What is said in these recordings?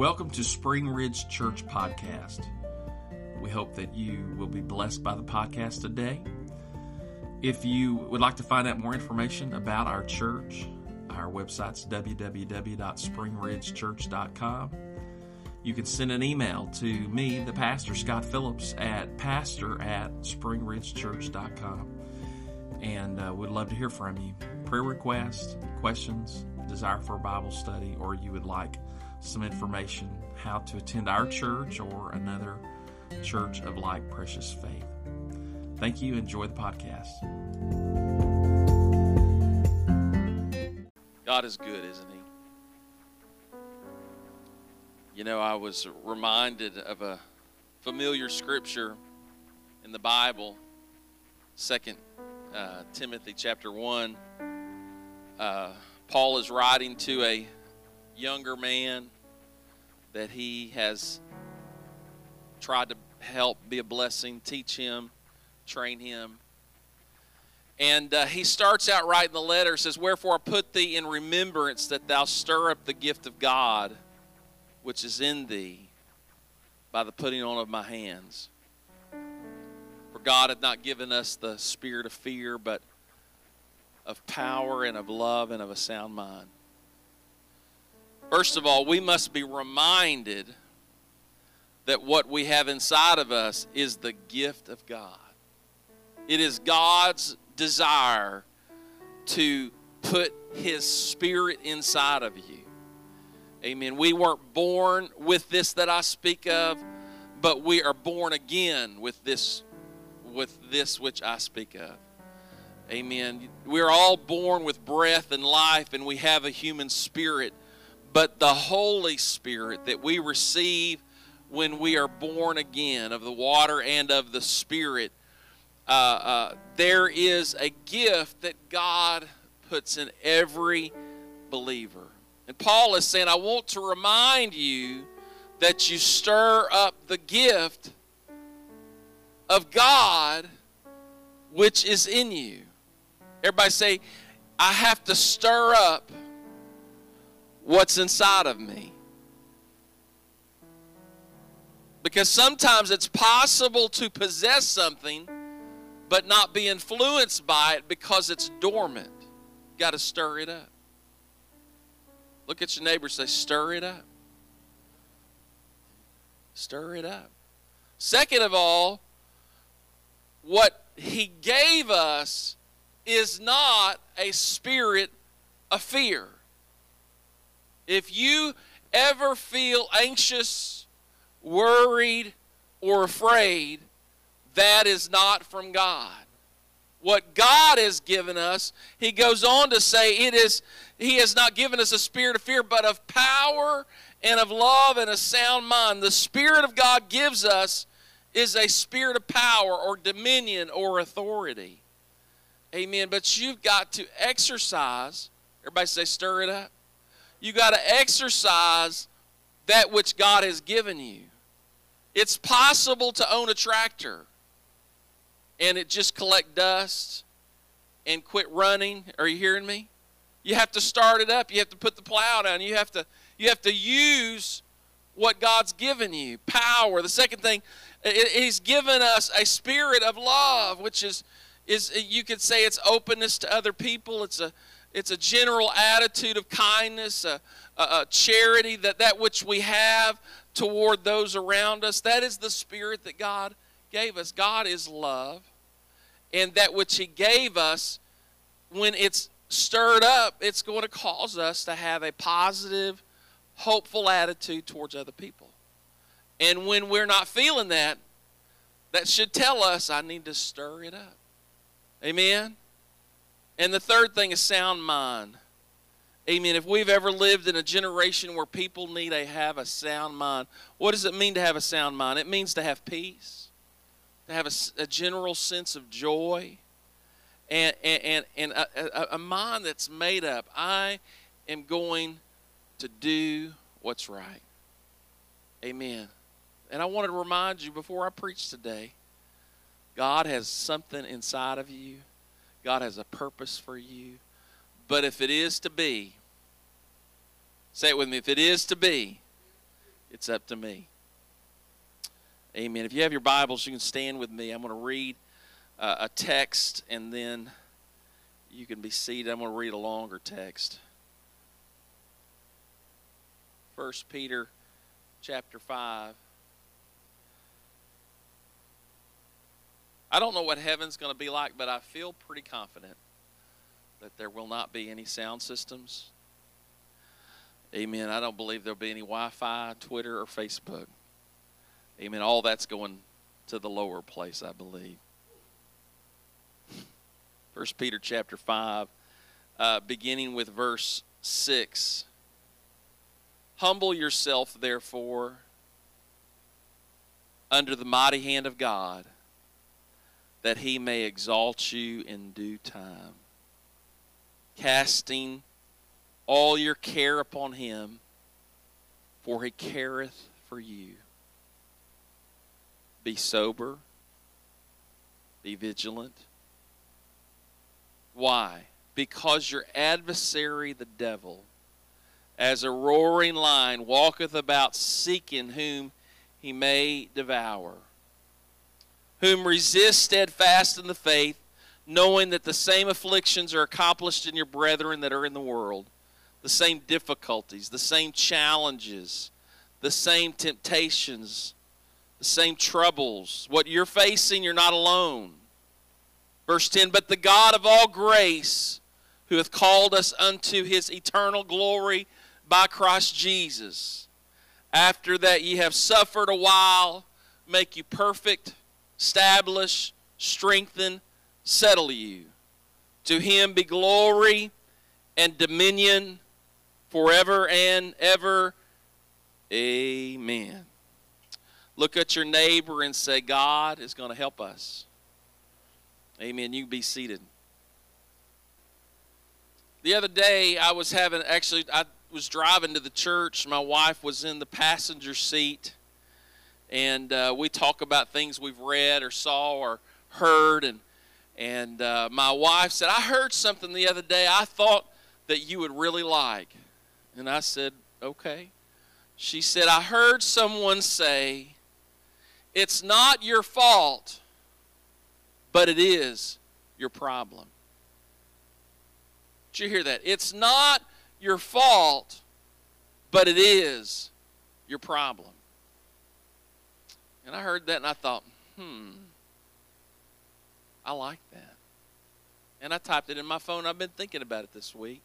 Welcome to Spring Ridge Church Podcast. We hope that you will be blessed by the podcast today. If you would like to find out more information about our church, our website's www.springridgechurch.com. You can send an email to me, the pastor, Scott Phillips, at pastor at springridgechurch.com. And uh, we'd love to hear from you. Prayer requests, questions, desire for a Bible study, or you would like some information how to attend our church or another church of like precious faith. Thank you. Enjoy the podcast. God is good, isn't He? You know, I was reminded of a familiar scripture in the Bible, Second uh, Timothy chapter one. Uh, Paul is writing to a younger man that he has tried to help be a blessing, teach him, train him. And uh, he starts out writing the letter, says, Wherefore I put thee in remembrance that thou stir up the gift of God which is in thee by the putting on of my hands. For God hath not given us the spirit of fear, but of power and of love and of a sound mind. First of all, we must be reminded that what we have inside of us is the gift of God. It is God's desire to put His Spirit inside of you. Amen. We weren't born with this that I speak of, but we are born again with this with this which I speak of. Amen. We're all born with breath and life and we have a human spirit but the Holy Spirit that we receive when we are born again of the water and of the Spirit, uh, uh, there is a gift that God puts in every believer. And Paul is saying, I want to remind you that you stir up the gift of God which is in you. Everybody say, I have to stir up what's inside of me. Because sometimes it's possible to possess something but not be influenced by it because it's dormant. Got to stir it up. Look at your neighbor say, stir it up. Stir it up. Second of all, what he gave us is not a spirit of fear. If you ever feel anxious, worried, or afraid, that is not from God. What God has given us, he goes on to say, it is he has not given us a spirit of fear, but of power and of love and a sound mind. The Spirit of God gives us is a spirit of power or dominion or authority. Amen. But you've got to exercise. Everybody say, stir it up you got to exercise that which God has given you. It's possible to own a tractor and it just collect dust and quit running. Are you hearing me? You have to start it up. You have to put the plow down. You have to you have to use what God's given you. Power. The second thing, He's given us a spirit of love, which is is you could say it's openness to other people. It's a it's a general attitude of kindness, a, a, a charity, that, that which we have toward those around us. That is the spirit that God gave us. God is love. And that which He gave us, when it's stirred up, it's going to cause us to have a positive, hopeful attitude towards other people. And when we're not feeling that, that should tell us I need to stir it up. Amen? And the third thing is sound mind. Amen. If we've ever lived in a generation where people need to have a sound mind, what does it mean to have a sound mind? It means to have peace, to have a, a general sense of joy, and, and, and a, a, a mind that's made up. I am going to do what's right. Amen. And I wanted to remind you before I preach today God has something inside of you God has a purpose for you. But if it is to be, say it with me, if it is to be, It's up to me. Amen. If you have your Bibles, you can stand with me. I'm going to read uh, a text and then you can be seated. I'm going to read a longer text. First Peter chapter 5. I don't know what heaven's going to be like, but I feel pretty confident that there will not be any sound systems. Amen. I don't believe there'll be any Wi Fi, Twitter, or Facebook. Amen. All that's going to the lower place, I believe. First Peter chapter 5, uh, beginning with verse 6. Humble yourself, therefore, under the mighty hand of God, that he may exalt you in due time, casting all your care upon him, for he careth for you. Be sober, be vigilant. Why? Because your adversary, the devil, as a roaring lion, walketh about seeking whom he may devour. Whom resist steadfast in the faith, knowing that the same afflictions are accomplished in your brethren that are in the world, the same difficulties, the same challenges, the same temptations, the same troubles. What you're facing, you're not alone. Verse 10 But the God of all grace, who hath called us unto his eternal glory by Christ Jesus. After that ye have suffered a while, make you perfect, establish, strengthen, settle you. To him be glory and dominion forever and ever. Amen. Look at your neighbor and say, God is going to help us. Amen. You be seated. The other day, I was having, actually, I was driving to the church. My wife was in the passenger seat, and uh, we talk about things we've read or saw or heard. And and uh, my wife said, "I heard something the other day. I thought that you would really like." And I said, "Okay." She said, "I heard someone say, it's not your fault, but it is your problem." Did you hear that? It's not your fault, but it is your problem. And I heard that and I thought, hmm, I like that. And I typed it in my phone. I've been thinking about it this week.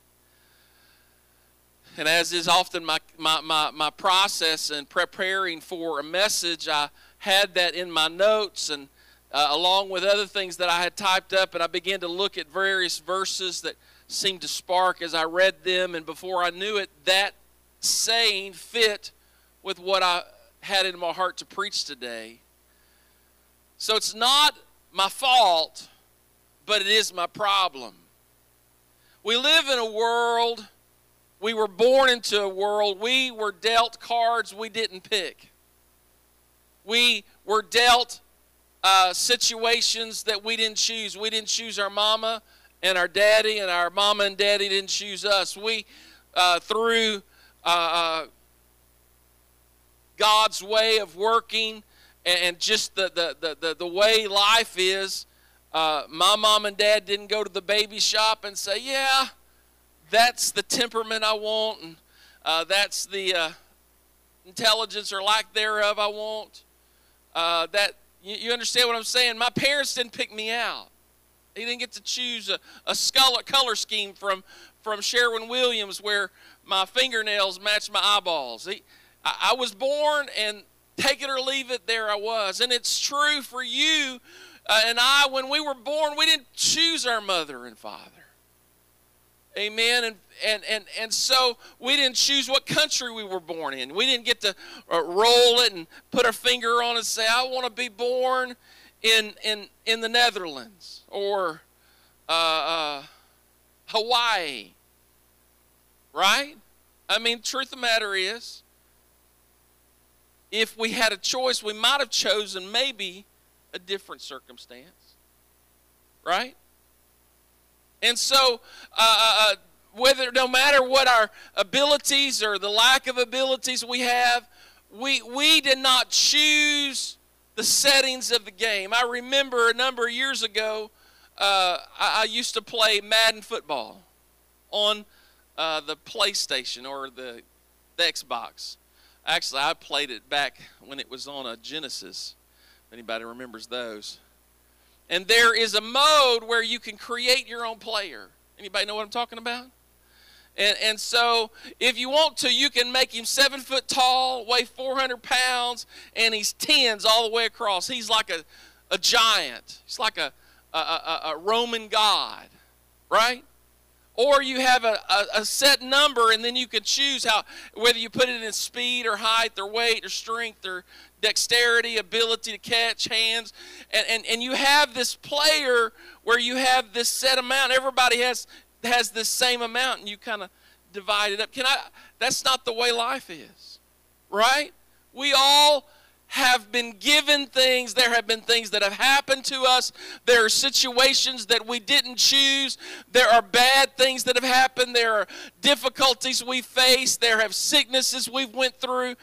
And as is often my, my, my, my process in preparing for a message, I had that in my notes and uh, along with other things that I had typed up, and I began to look at various verses that seemed to spark as I read them, and before I knew it, that saying fit with what I had in my heart to preach today. So it's not my fault, but it is my problem. We live in a world, we were born into a world, we were dealt cards we didn't pick. We were dealt uh, situations that we didn't choose. We didn't choose our mama, and our daddy and our mama and daddy didn't choose us. We, uh, through uh, uh, God's way of working and, just the, the, the, the, the way life is, uh, my mom and dad didn't go to the baby shop and say, Yeah, that's the temperament I want, and uh, that's the uh, intelligence or lack thereof I want. that you, you understand what I'm saying? My parents didn't pick me out. He didn't get to choose a, a color scheme from, from Sherwin Williams where my fingernails match my eyeballs. He, I, I was born, and take it or leave it, there I was. And it's true for you uh, and I. When we were born, we didn't choose our mother and father. Amen. And, and, and, and so we didn't choose what country we were born in. We didn't get to uh, roll it and put our finger on it and say, I want to be born in, in, in the Netherlands or uh, uh, Hawaii. Right? I mean, truth of the matter is, if we had a choice, we might have chosen maybe a different circumstance. Right? And so, uh, uh, uh, whether no matter what our abilities or the lack of abilities we have, we, we did not choose the settings of the game. I remember a number of years ago, uh, I, I, used to play Madden football on uh, the PlayStation or the, the Xbox. Actually, I played it back when it was on a Genesis. Anybody remembers those. And there is a mode where you can create your own player. Anybody know what I'm talking about? And, and so, if you want to, you can make him seven foot tall, weigh 400 pounds, and he's tens all the way across. He's like a, a giant. He's like a, a, a, a Roman god, right? Or you have a, a, a, set number, and then you can choose how whether you put it in speed or height or weight or strength or dexterity, ability to catch, hands. And, and, and you have this player where you have this set amount. Everybody has has this same amount and you kind of divide it up. Can I that's not the way life is. Right? We all have been given things. There have been things that have happened to us. There are situations that we didn't choose. There are bad things that have happened. There are difficulties we face. There have sicknesses we've went through.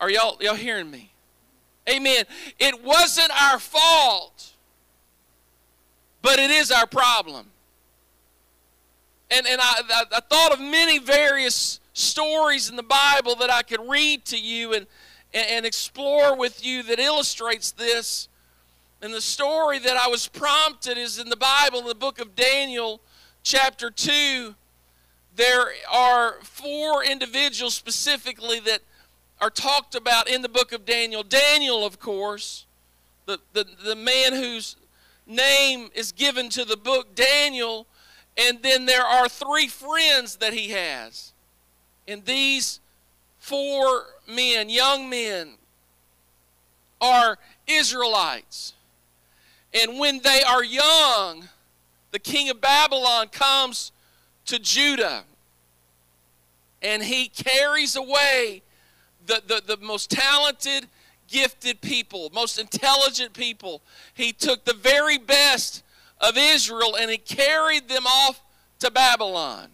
Are y'all y'all hearing me? Amen. It wasn't our fault, but it is our problem. And, and I, I, I thought of many various stories in the Bible that I could read to you and, and, and explore with you that illustrates this. And the story that I was prompted is in the Bible, in the book of Daniel, chapter 2. There are four individuals specifically that are talked about in the book of Daniel. Daniel, of course, the, the, the man whose name is given to the book, Daniel, and then there are three friends that he has. And these four men, young men, are Israelites. And when they are young, the king of Babylon comes to Judah and he carries away the, the, the most talented, gifted people, most intelligent people. He took the very best of Israel and he carried them off to Babylon.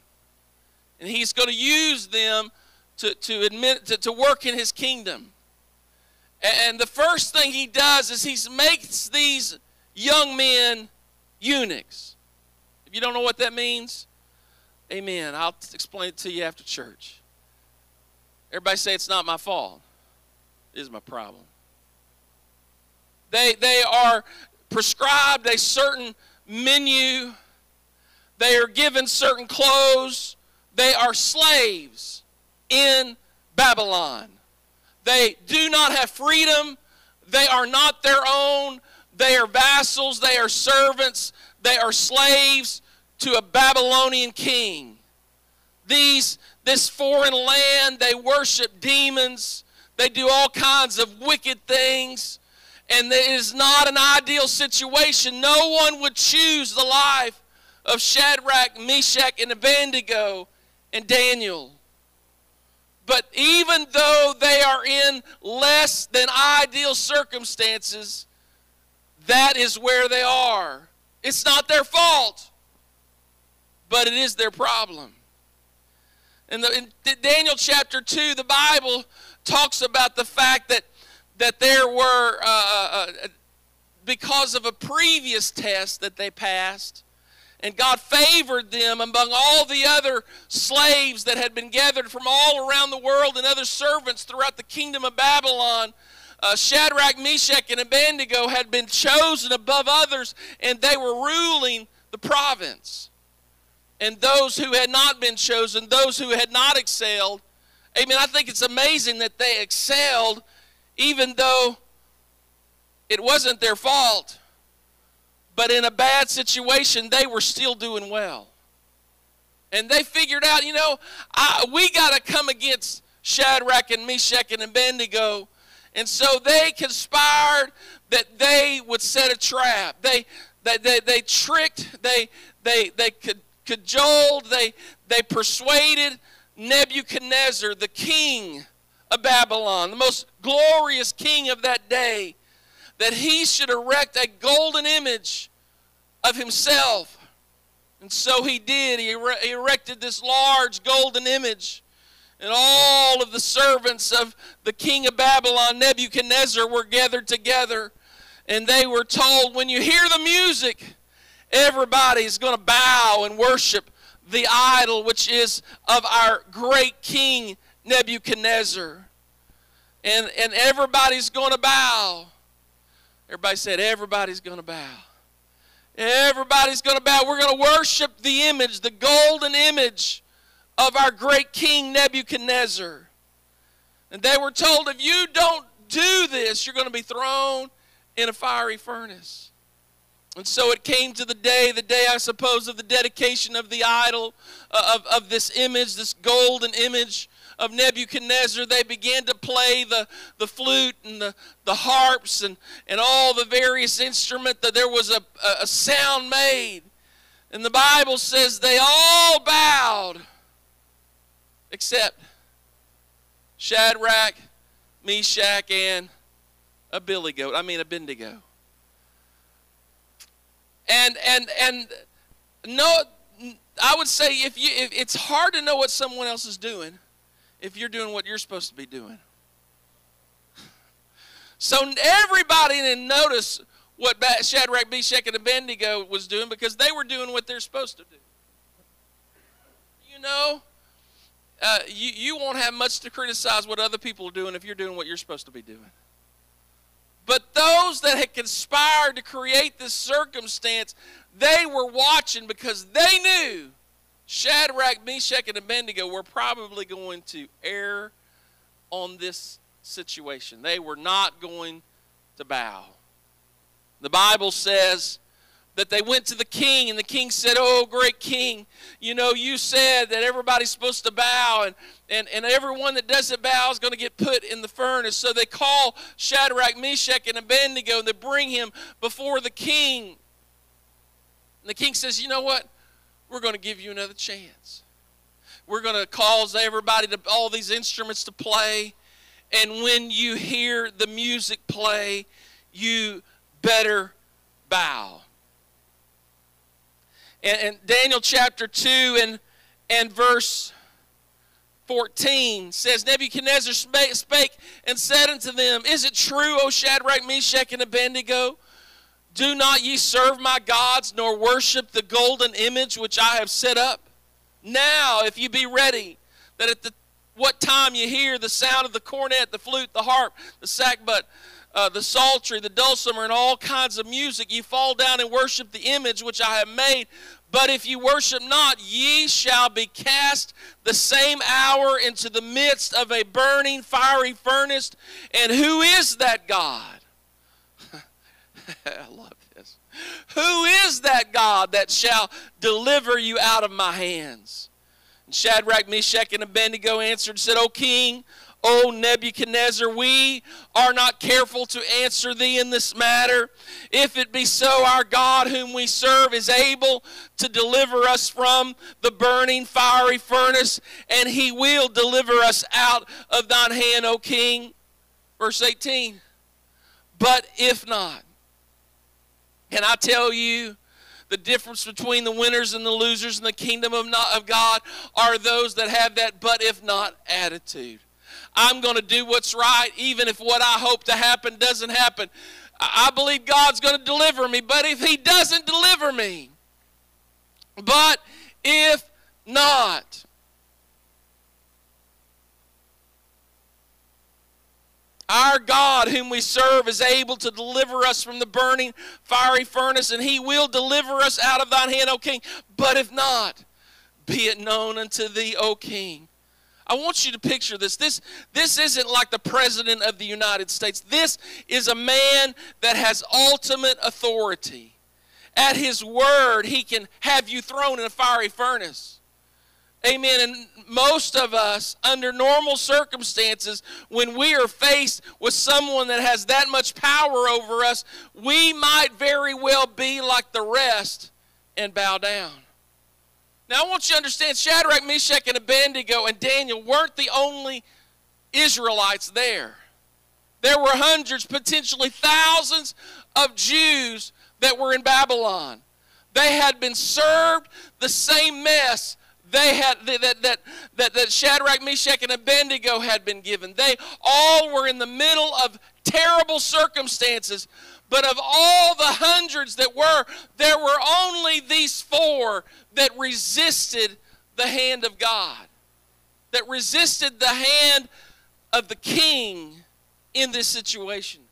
And he's going to use them to, to, admit, to, to work in his kingdom. And the first thing he does is he makes these young men eunuchs. If you don't know what that means, amen. I'll explain it to you after church. Everybody say it's not my fault. It is my problem. They, they are prescribed a certain menu. They are given certain clothes. They are slaves in Babylon. They do not have freedom. They are not their own. They are vassals. They are servants. They are slaves to a Babylonian king. These, this foreign land, they worship demons. They do all kinds of wicked things and it is not an ideal situation. No one would choose the life of Shadrach, Meshach, and Abednego and Daniel. But even though they are in less than ideal circumstances, that is where they are. It's not their fault, but it is their problem. In, the, in Daniel chapter 2, the Bible talks about the fact that that there were, uh, uh, uh, because of a previous test that they passed, and God favored them among all the other slaves that had been gathered from all around the world and other servants throughout the kingdom of Babylon. Uh, Shadrach, Meshach, and Abednego had been chosen above others, and they were ruling the province. And those who had not been chosen, those who had not excelled, amen, I think it's amazing that they excelled even though it wasn't their fault, but in a bad situation, they were still doing well. And they figured out, you know, I, we got to come against Shadrach and Meshach and Abednego. And so they conspired that they would set a trap. They, they, they, they tricked, they, they, they cajoled, they, they persuaded Nebuchadnezzar, the king of Babylon, the most glorious king of that day, that he should erect a golden image of himself. And so he did. He, erected this large golden image. and all of the servants of the king of Babylon, Nebuchadnezzar, were gathered together. And they were told, when you hear the music, everybody's going to bow and worship the idol, which is of our great king Nebuchadnezzar. And, and everybody's going to bow. Everybody said, everybody's going to bow. Everybody's going to bow. We're going to worship the image, the golden image of our great king Nebuchadnezzar. And they were told, if you don't do this, you're going to be thrown in a fiery furnace. And so it came to the day, the day, I suppose, of the dedication of the idol, uh, of, of this image, this golden image of Nebuchadnezzar. They began to play the, the flute and the, the harps and, and all the various instruments. That there was a, a sound made. And the Bible says they all bowed except Shadrach, Meshach, and a billy goat. I mean, Abednego. And and and no, I would say if you, if it's hard to know what someone else is doing, if you're doing what you're supposed to be doing. So everybody didn't notice what Shadrach, Meshach, and Abednego was doing because they were doing what they're supposed to do. You know, uh, you, you won't have much to criticize what other people are doing if you're doing what you're supposed to be doing. But those that had conspired to create this circumstance, they were watching because they knew Shadrach, Meshach, and Abednego were probably going to err on this situation. They were not going to bow. The Bible says that they went to the king, and the king said, Oh, great king, you know, you said that everybody's supposed to bow, and, and, and everyone that doesn't bow is going to get put in the furnace. So they call Shadrach, Meshach, and Abednego, and they bring him before the king. And the king says, You know what? We're going to give you another chance. We're going to cause everybody to, all these instruments to play. And when you hear the music play, you better bow and, and Daniel chapter 2 and, and verse 14 says, Nebuchadnezzar spake, spake and said unto them, Is it true, O Shadrach, Meshach, and Abednego? Do not ye serve my gods, nor worship the golden image which I have set up? Now, if you be ready, that at the what time you hear the sound of the cornet, the flute, the harp, the sackbut, uh, the psaltery, the dulcimer, and all kinds of music. You fall down and worship the image which I have made. But if you worship not, ye shall be cast the same hour into the midst of a burning fiery furnace. And who is that God? I love this. Who is that God that shall deliver you out of my hands? And Shadrach, Meshach, and Abednego answered and said, O king, O Nebuchadnezzar, we are not careful to answer thee in this matter. If it be so, our God, whom we serve, is able to deliver us from the burning fiery furnace, and he will deliver us out of thine hand, O king. Verse 18. But if not, can I tell you, the difference between the winners and the losers in the kingdom of, not, of God are those that have that but if not attitude. I'm going to do what's right, even if what I hope to happen doesn't happen. I believe God's going to deliver me, but if He doesn't deliver me, but if not, Our God, whom we serve, is able to deliver us from the burning fiery furnace, and he will deliver us out of thine hand, O king. But if not, be it known unto thee, O king, I want you to picture this. This, this isn't like the President of the United States. This is a man that has ultimate authority. At his word, he can have you thrown in a fiery furnace. Amen. And most of us, under normal circumstances, when we are faced with someone that has that much power over us, we might very well be like the rest and bow down. Now, I want you to understand Shadrach, Meshach, and Abednego and Daniel weren't the only Israelites there. There were hundreds, potentially thousands of Jews that were in Babylon. They had been served the same mess they had that, that, that, that Shadrach, Meshach, and Abednego had been given. They all were in the middle of terrible circumstances. But of all the hundreds that were, there were only these four that resisted the hand of God, that resisted the hand of the king in this situation.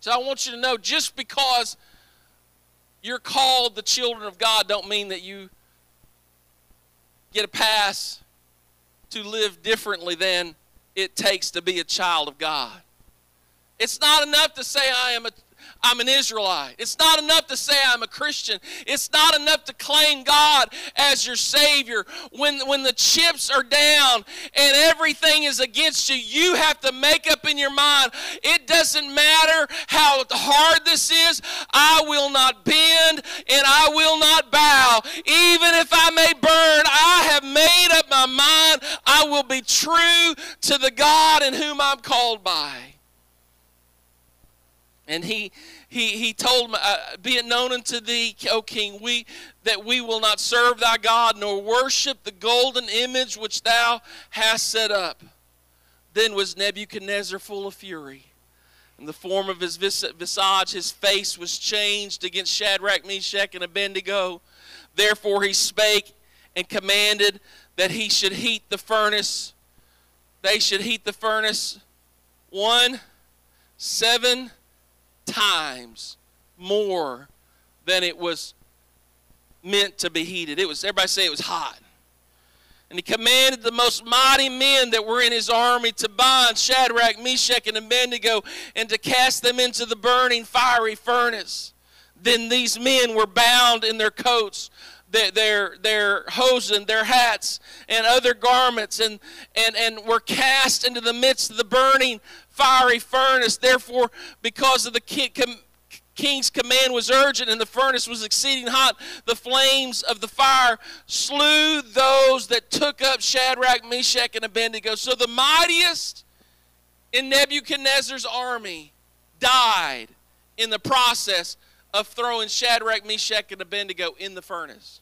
So I want you to know just because you're called the children of God don't mean that you get a pass to live differently than it takes to be a child of God. It's not enough to say I am a I'm an Israelite. It's not enough to say I'm a Christian. It's not enough to claim God as your Savior. When, when the chips are down and everything is against you, you have to make up in your mind it doesn't matter how hard this is, I will not bend and I will not bow. Even if I may burn, I have made up my mind I will be true to the God in whom I'm called by. And he, he, he told me, uh, Be it known unto thee, O king, we, that we will not serve thy God, nor worship the golden image which thou hast set up. Then was Nebuchadnezzar full of fury. In the form of his visage, his face was changed against Shadrach, Meshach, and Abednego. Therefore he spake and commanded that he should heat the furnace. They should heat the furnace one, seven, times more than it was meant to be heated. It was everybody say it was hot. And he commanded the most mighty men that were in his army to bind Shadrach, Meshach, and Abednego and to cast them into the burning fiery furnace. Then these men were bound in their coats, their, their, their hosen, their hats, and other garments, and, and, and were cast into the midst of the burning fiery furnace. Therefore, because of the king's command was urgent and the furnace was exceeding hot, the flames of the fire slew those that took up Shadrach, Meshach, and Abednego. So the mightiest in Nebuchadnezzar's army died in the process of throwing Shadrach, Meshach, and Abednego in the furnace.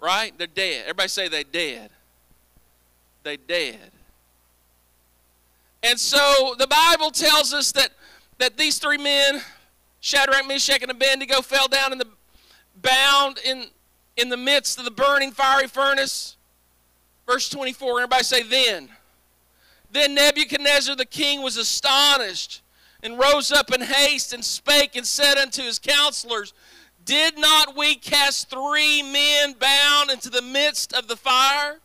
Right? They're dead. Everybody say they dead. They dead. And so the Bible tells us that, that these three men, Shadrach, Meshach, and Abednego, fell down in the bound in, in the midst of the burning fiery furnace. Verse 24, everybody say, Then. Then Nebuchadnezzar the king was astonished and rose up in haste and spake and said unto his counselors, Did not we cast three men bound into the midst of the fire?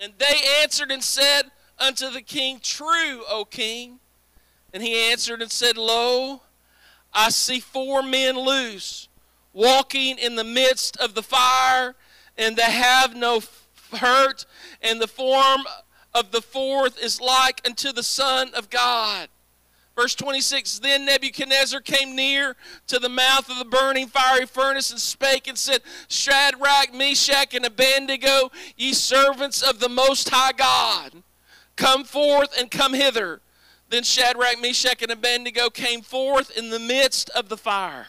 And they answered and said, unto the king, True, O king. And he answered and said, Lo, I see four men loose, walking in the midst of the fire, and they have no hurt, and the form of the fourth is like unto the Son of God. Verse 26 Then Nebuchadnezzar came near to the mouth of the burning fiery furnace and spake and said, Shadrach, Meshach, and Abednego, ye servants of the Most High God Come forth and come hither. Then Shadrach, Meshach, and Abednego came forth in the midst of the fire.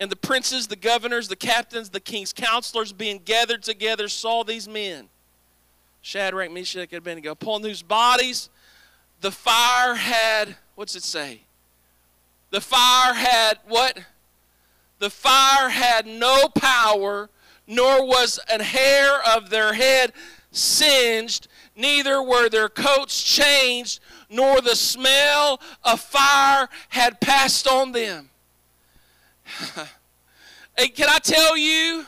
And the princes, the governors, the captains, the king's counselors, being gathered together, saw these men Shadrach, Meshach, and Abednego, upon whose bodies the fire had, what's it say? The fire had what? The fire had no power, nor was a hair of their head singed, neither were their coats changed, nor the smell of fire had passed on them. hey, can I tell you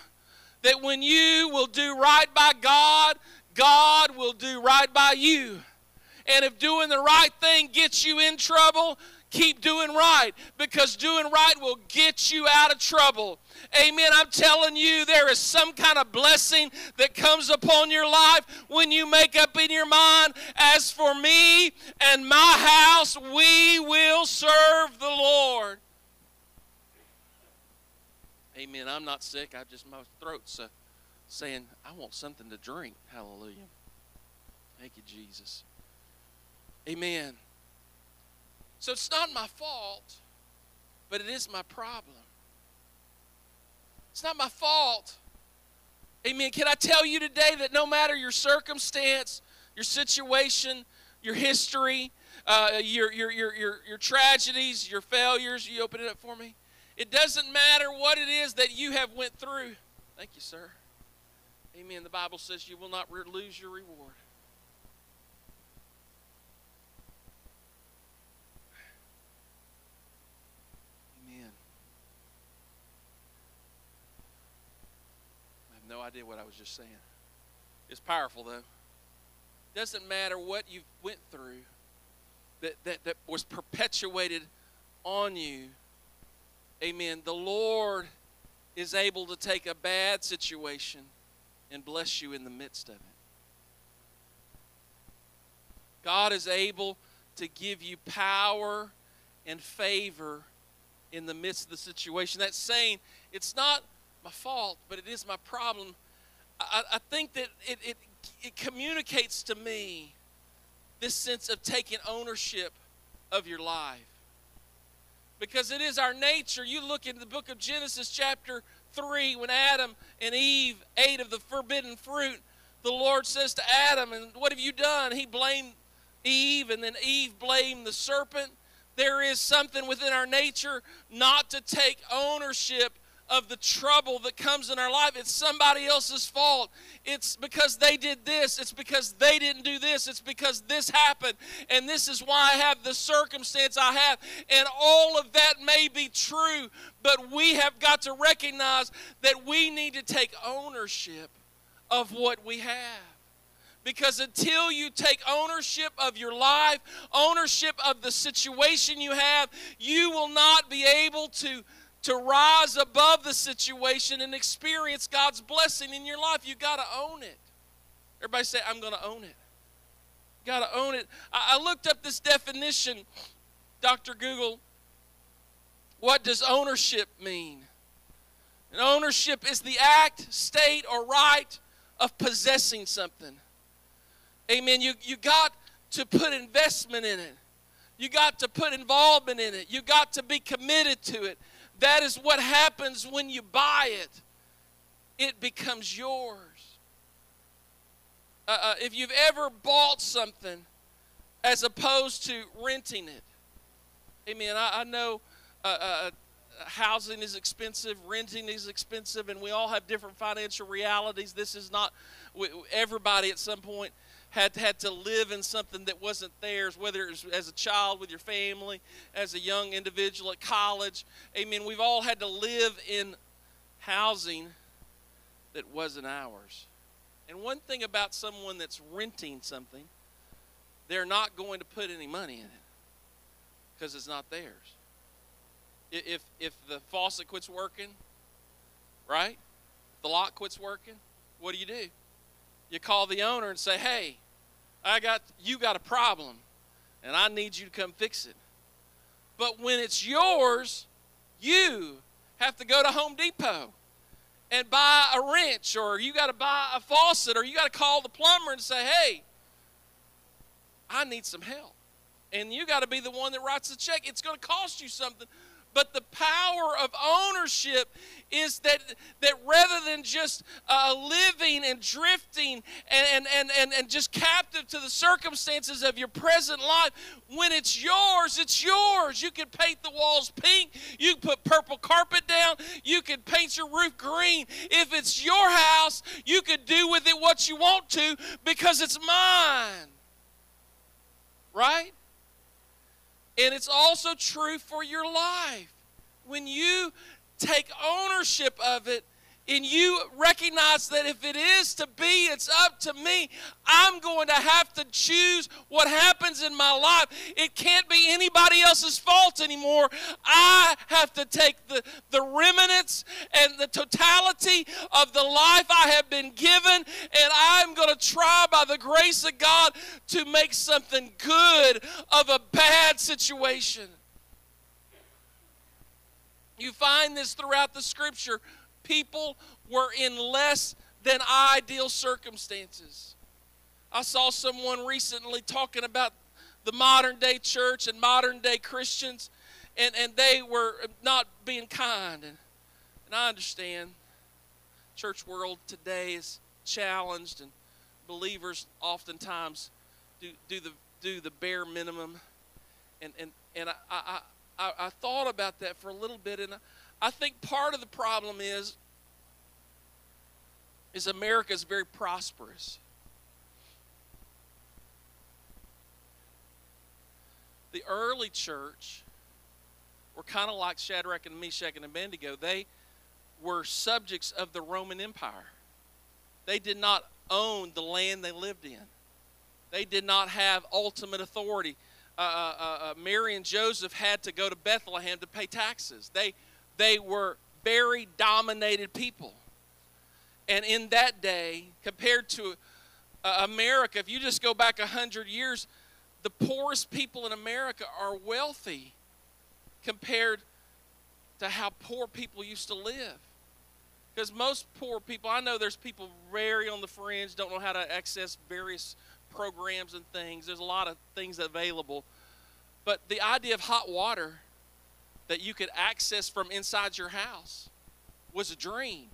that when you will do right by God, God will do right by you. And if doing the right thing gets you in trouble, keep doing right because doing right will get you out of trouble. Amen. I'm telling you, there is some kind of blessing that comes upon your life when you make up in your mind, as for me and my house, we will serve the Lord. Amen. I'm not sick. I just, my throat's uh, saying, I want something to drink. Hallelujah. Thank you, Jesus. Amen. So it's not my fault but it is my problem. It's not my fault. Amen. Can I tell you today that no matter your circumstance, your situation, your history, uh, your, your, your, your, your tragedies, your failures, you open it up for me? It doesn't matter what it is that you have went through. Thank you, sir. Amen. The Bible says you will not lose your reward. Amen. I have no idea what I was just saying. It's powerful though. Doesn't matter what you went through that, that, that was perpetuated on you. Amen. The Lord is able to take a bad situation and bless you in the midst of it. God is able to give you power and favor in the midst of the situation. That's saying it's not my fault, but it is my problem. I, I think that it, it, it communicates to me this sense of taking ownership of your life. Because it is our nature. You look in the book of Genesis, chapter 3, when Adam and Eve ate of the forbidden fruit, the Lord says to Adam, And what have you done? He blamed Eve, and then Eve blamed the serpent. There is something within our nature not to take ownership of the trouble that comes in our life. It's somebody else's fault. It's because they did this. It's because they didn't do this. It's because this happened. And this is why I have the circumstance I have. And all of that may be true, but we have got to recognize that we need to take ownership of what we have. Because until you take ownership of your life, ownership of the situation you have, you will not be able to to rise above the situation and experience God's blessing in your life. You got to own it. Everybody say, I'm going to own it. Got to own it. I, I looked up this definition, Dr. Google. What does ownership mean? And ownership is the act, state, or right of possessing something. Amen. You, you got to put investment in it. You got to put involvement in it. You got to be committed to it. That is what happens when you buy it, it becomes yours. Uh, uh, if you've ever bought something as opposed to renting it, amen. I, I know uh, uh, housing is expensive, renting is expensive, and we all have different financial realities. This is not everybody at some point had had to live in something that wasn't theirs, whether it was as a child with your family, as a young individual at college. Amen. We've all had to live in housing that wasn't ours. And one thing about someone that's renting something, they're not going to put any money in it because it's not theirs. If if the faucet quits working, right? The lock quits working, what do you do? You call the owner and say, "Hey, I got you got a problem, and I need you to come fix it." But when it's yours, you have to go to Home Depot and buy a wrench, or you got to buy a faucet, or you got to call the plumber and say, "Hey, I need some help." And you got to be the one that writes the check. It's going to cost you something, but the power of ownership is that, that rather than just uh, living and drifting and, and, and, and just captive to the circumstances of your present life, when it's yours, it's yours. You can paint the walls pink, you can put purple carpet down, you can paint your roof green. If it's your house, you can do with it what you want to because it's mine. Right? And it's also true for your life. When you take ownership of it and you recognize that if it is to be, it's up to me. I'm going to have to choose what happens in my life. It can't be anybody else's fault anymore. I have to take the, the remnants and the totality of the life I have been given, going to try by the grace of God to make something good of a bad situation. You find this throughout the scripture. People were in less than ideal circumstances. I saw someone recently talking about the modern day church and modern day Christians, and, and they were not being kind. And, and I understand church world today is challenged and believers oftentimes do, do the do the bare minimum and and, and I, I, I, I thought about that for a little bit and I, I think part of the problem is is America is very prosperous. The early church were kind of like Shadrach and Meshach and Abednego. They were subjects of the Roman Empire. They did not own the land they lived in. They did not have ultimate authority. Uh, uh, uh, uh Mary and Joseph had to go to Bethlehem to pay taxes. They, they were very dominated people. And in that day, compared to uh, America, if you just go back 100 years, the poorest people in America are wealthy compared to how poor people used to live. Because most poor people, I know there's people very on the fringe, don't know how to access various programs and things. There's a lot of things available. But the idea of hot water that you could access from inside your house was a dream.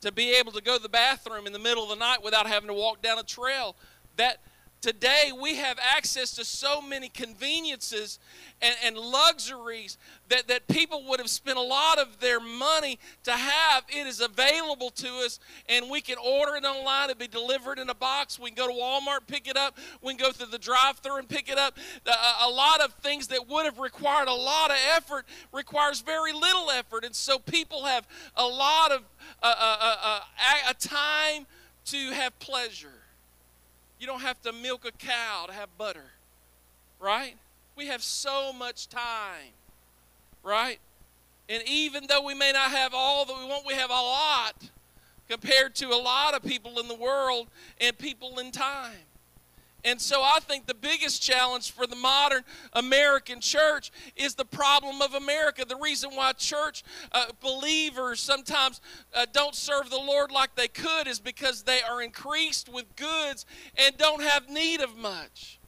To be able to go to the bathroom in the middle of the night without having to walk down a trail, that Today, we have access to so many conveniences and, and, luxuries that, that people would have spent a lot of their money to have. It is available to us, and we can order it online. It'll be delivered in a box. We can go to Walmart, pick it up. We can go through the drive through and pick it up. A, a lot of things that would have required a lot of effort requires very little effort. And so people have a lot of uh, uh, uh, uh a time to have pleasure. You don't have to milk a cow to have butter, right? We have so much time, right? And even though we may not have all that we want, we have a lot compared to a lot of people in the world and people in time. And so I think the biggest challenge for the modern American church is the problem of America. The reason why church uh, believers sometimes uh, don't serve the Lord like they could is because they are increased with goods and don't have need of much.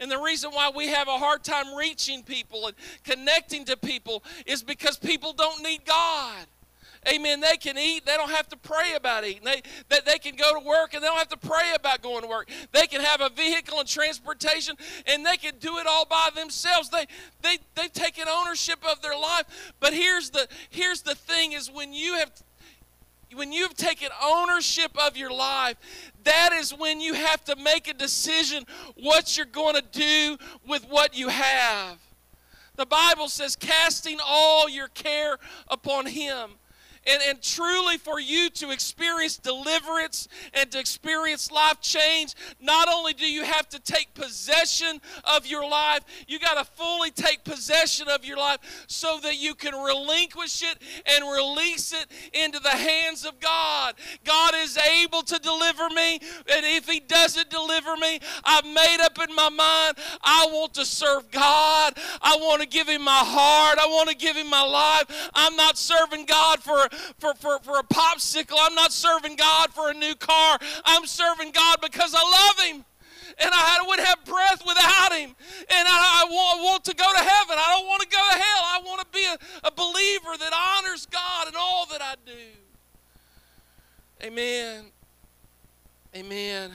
And the reason why we have a hard time reaching people and connecting to people is because people don't need God. Amen. They can eat. They don't have to pray about eating. They, they, they can go to work and they don't have to pray about going to work. They can have a vehicle and transportation and they can do it all by themselves. They, they, they've taken ownership of their life. But here's the, here's the thing is when you have when you've taken ownership of your life, that is when you have to make a decision what you're going to do with what you have. The Bible says, casting all your care upon Him. And, and truly, for you to experience deliverance and to experience life change, not only do you have to take possession of your life, you got to fully take possession of your life so that you can relinquish it and release it into the hands of God. God is able to deliver me, and if He doesn't deliver me, I've made up in my mind I want to serve God. I want to give Him my heart. I want to give Him my life. I'm not serving God for for, for, for a popsicle. I'm not serving God for a new car. I'm serving God because I love Him. And I would have breath without Him. And I, I want, want, to go to heaven. I don't want to go to hell. I want to be a, a believer that honors God in all that I do. Amen. Amen.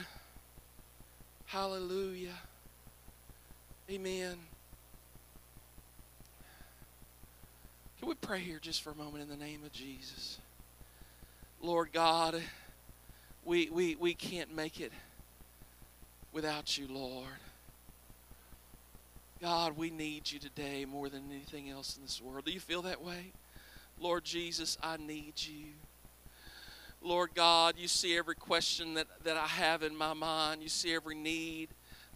Hallelujah. Amen. Can we pray here just for a moment in the name of Jesus? Lord God, we, we, we can't make it without you, Lord. God, we need you today more than anything else in this world. Do you feel that way? Lord Jesus, I need you. Lord God, you see every question that, that I have in my mind. You see every need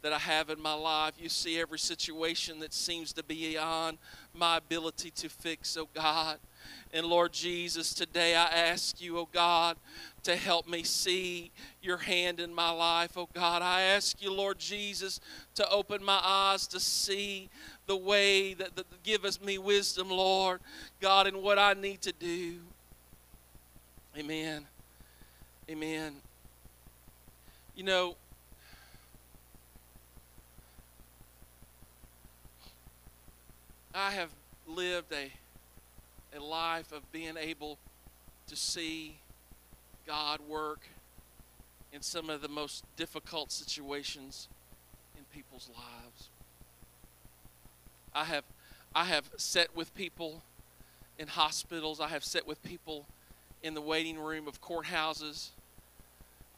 that I have in my life. You see every situation that seems to be beyond my ability to fix, oh God. And Lord Jesus, today I ask you, oh God, to help me see your hand in my life, oh God. I ask you, Lord Jesus, to open my eyes to see the way that, that give us me wisdom, Lord, God, in what I need to do. Amen. Amen. You know, I have lived a, a life of being able to see God work in some of the most difficult situations in people's lives. I have I have sat with people in hospitals. I have sat with people in the waiting room of courthouses.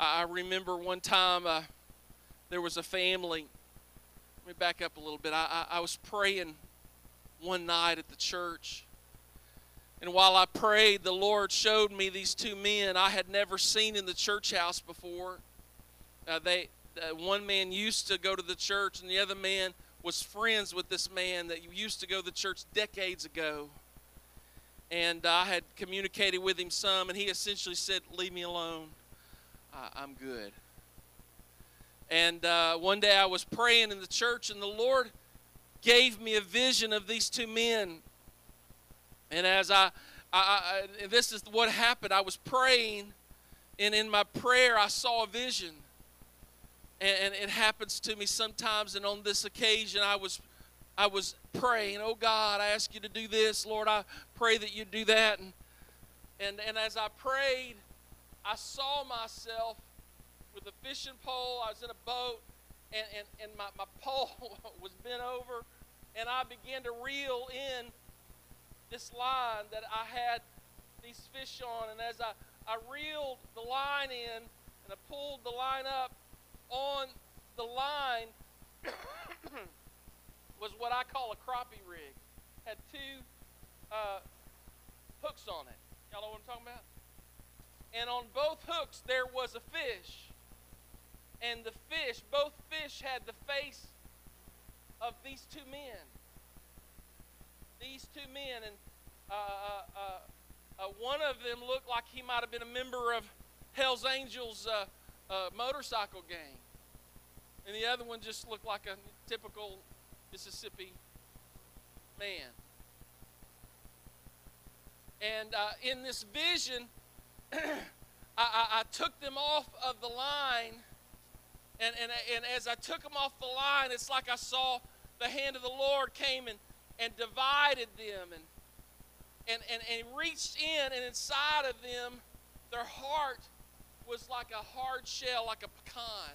I remember one time uh, there was a family. Let me back up a little bit. I, I, I was praying one night at the church. And while I prayed, the Lord showed me these two men I had never seen in the church house before. Uh, they, uh, one man used to go to the church, and the other man was friends with this man that used to go to the church decades ago. And I had communicated with him some, and he essentially said, Leave me alone. I'm good. And uh, one day I was praying in the church, and the Lord gave me a vision of these two men. And as I, I, I this is what happened. I was praying, and in my prayer, I saw a vision. And, and it happens to me sometimes. And on this occasion, I was, I was praying, "Oh God, I ask you to do this, Lord. I pray that you do that." And and and as I prayed, I saw myself with a fishing pole. I was in a boat, and, and, and my, my pole was bent over, and I began to reel in this line that I had these fish on. And as I, I reeled the line in and I pulled the line up, on the line was what I call a crappie rig. Had two uh, hooks on it. Y'all know what I'm talking about? and on both hooks there was a fish. And the fish, both fish had the face of these two men. These two men, and uh, uh, uh, uh one of them looked like he might have been a member of Hell's Angels uh, uh, motorcycle gang, and the other one just looked like a typical Mississippi man. And in this vision, I, I, I, took them off of the line, and, and, and as I took them off the line, it's like I saw the hand of the Lord came and, and divided them and, and, and, and reached in, and inside of them, their heart was like a hard shell, like a pecan.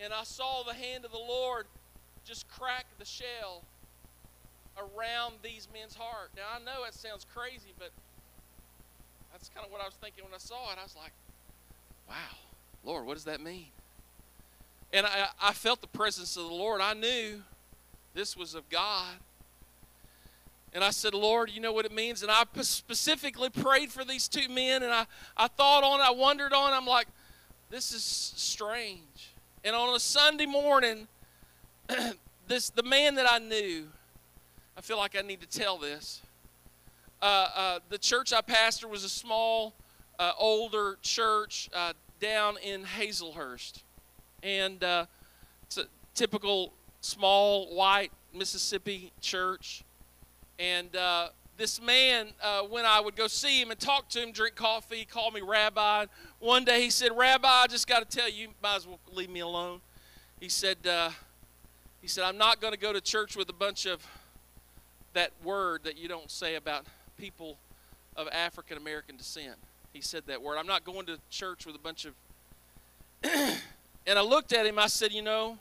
And I saw the hand of the Lord just crack the shell around these men's heart. Now, I know it sounds crazy, but that's kind of what I was thinking when I saw it. I was like, wow, Lord, what does that mean? And I, I felt the presence of the Lord. I knew this was of God. And I said, Lord, you know what it means? And I specifically prayed for these two men, and I, I thought on it, I wondered on. I'm like, this is strange. And on a Sunday morning, this the man that I knew, I feel like I need to tell this uh, uh, the church I pastored was a small, uh, older church uh, down in Hazlehurst. And uh, it's a typical small white Mississippi church. And uh, this man, when I would go see him and talk to him, drink coffee, call me Rabbi. One day he said, Rabbi, I just got to tell you, you might as well leave me alone. He said, he said, I'm not going to go to church with a bunch of that word that you don't say about people of African American descent. He said that word. I'm not going to church with a bunch of. and I looked at him. I said, You know,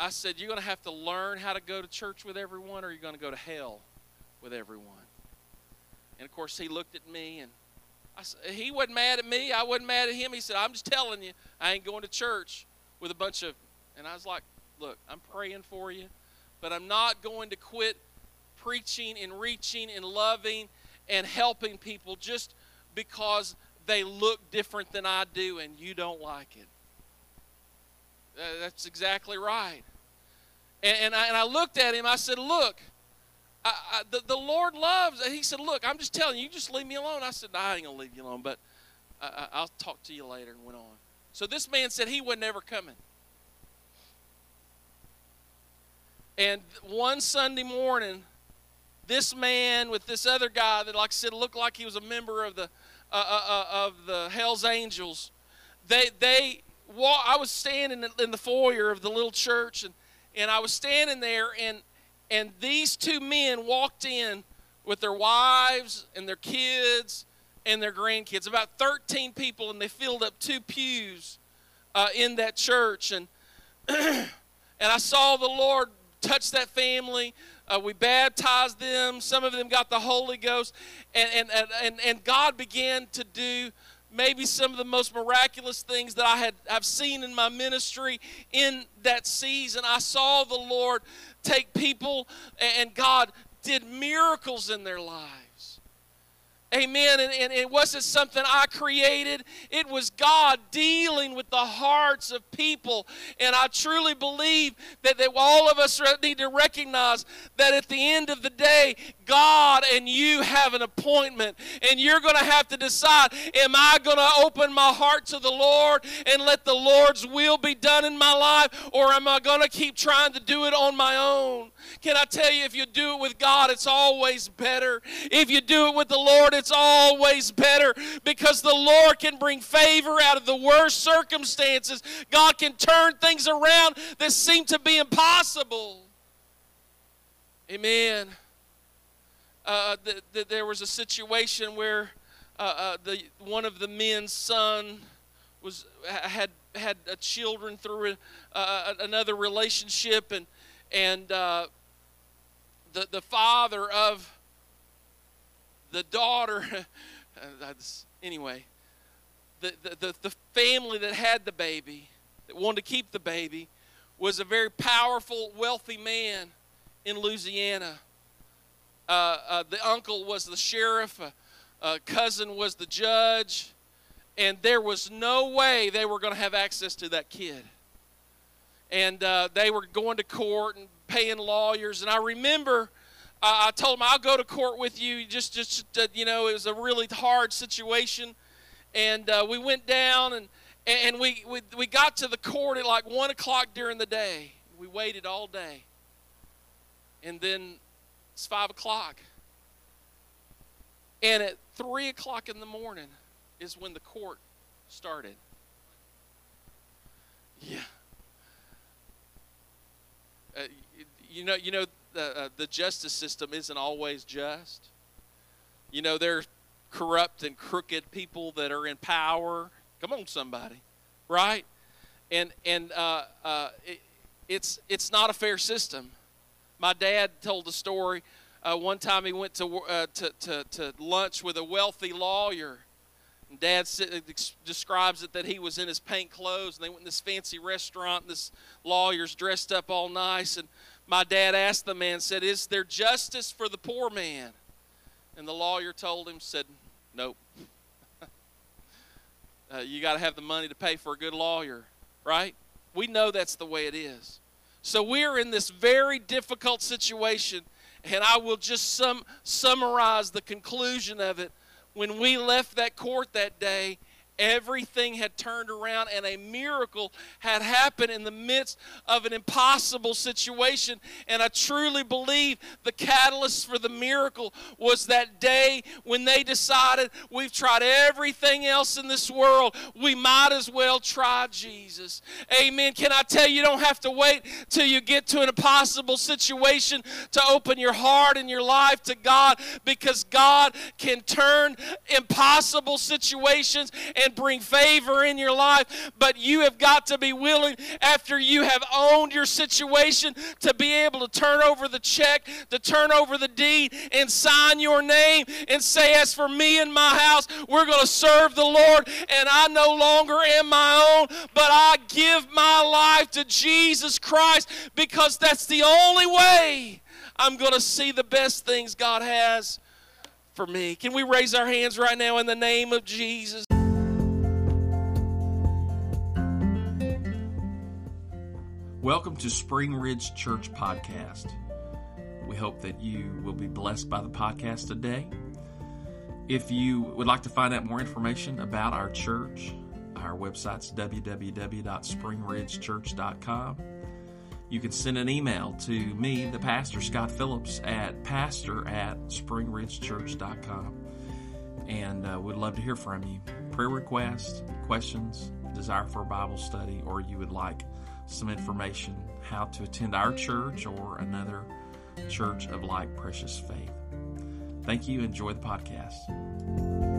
I said, You're going to have to learn how to go to church with everyone, or you're going to go to hell with everyone. And of course, he looked at me and I he wasn't mad at me. I wasn't mad at him. He said, I'm just telling you, I ain't going to church with a bunch of. And I was like, Look, I'm praying for you, but I'm not going to quit preaching and reaching and loving and helping people just because they look different than I do and you don't like it. That's exactly right. And, and, I, and I looked at him. I said, Look, I, I, the, the Lord loves. He said, Look, I'm just telling you, you just leave me alone. I said, no, I ain't going to leave you alone, but I, I'll talk to you later, and went on. So this man said he was never coming. And one Sunday morning, this man with this other guy that, like I said, looked like he was a member of the uh, uh, uh of the Hell's Angels. They they I was standing in the foyer of the little church, and and I was standing there, and and these two men walked in with their wives and their kids and their grandkids, about 13 people, and they filled up two pews uh, in that church. And, and I saw the Lord touch that family. Uh, we baptized them. Some of them got the Holy Ghost. And, and, and, and God began to do maybe some of the most miraculous things that I had I've seen in my ministry in that season. I saw the Lord take people and God did miracles in their lives. Amen. And, and, it wasn't something I created, it was God dealing with the hearts of people. And I truly believe that, that all of us need to recognize that at the end of the day, God and you have an appointment. And you're going to have to decide am I going to open my heart to the Lord and let the Lord's will be done in my life, or am I going to keep trying to do it on my own? Can I tell you, if you do it with God, it's always better. If you do it with the Lord, it's always better because the Lord can bring favor out of the worst circumstances. God can turn things around that seem to be impossible. Amen. Uh, the, the, there was a situation where uh, uh, the one of the men's son was had had children through a, another relationship and and uh, the, the father of the daughter, anyway, the, the, the family that had the baby, that wanted to keep the baby, was a very powerful, wealthy man in Louisiana. Uh, uh, the uncle was the sheriff, uh, uh cousin was the judge, and there was no way they were going to have access to that kid and uh, they were going to court and paying lawyers. And I remember uh, I told him I'll go to court with you. Just, just uh, you know, it was a really hard situation, and uh, we went down and and we, we we got to the court at like one o'clock during the day. We waited all day, and then it's five o'clock, and at three o'clock in the morning is when the court started. Yeah. Uh, you know, you know, uh, the justice system isn't always just. You know, there's corrupt and crooked people that are in power. Come on, somebody, right? And and uh, uh, it, it's it's not a fair system. My dad told a story. Uh, one time he went to, uh, to, to, to lunch with a wealthy lawyer. And Dad describes it that he was in his paint clothes and they went in this fancy restaurant. And this lawyer's dressed up all nice. And my dad asked the man, said, Is there justice for the poor man? And the lawyer told him, said, Nope. uh, you got to have the money to pay for a good lawyer, right? We know that's the way it is. So we're in this very difficult situation, and I will just sum, summarize the conclusion of it. When we left that court that day, Everything had turned around and a miracle had happened in the midst of an impossible situation. And I truly believe the catalyst for the miracle was that day when they decided we've tried everything else in this world. We might as well try Jesus. Amen. Can I tell you, you don't have to wait till you get to an impossible situation to open your heart and your life to God because God can turn impossible situations and bring favor in your life, but you have got to be willing, after you have owned your situation, to be able to turn over the check, to turn over the deed, and sign your name and say, As for me and my house, we're going to serve the Lord, and I no longer am my own, but I give my life to Jesus Christ because that's the only way I'm going to see the best things God has for me. Can we raise our hands right now in the name of Jesus? Welcome to Spring Ridge Church Podcast. We hope that you will be blessed by the podcast today. If you would like to find out more information about our church, our website's www.springridgechurch.com. You can send an email to me, the pastor, Scott Phillips, at pastor at springridgechurch.com. And uh, we'd love to hear from you. Prayer requests, questions, desire for a Bible study, or you would like some information how to attend our church or another Church of Like Precious Faith. Thank you. Enjoy the podcast.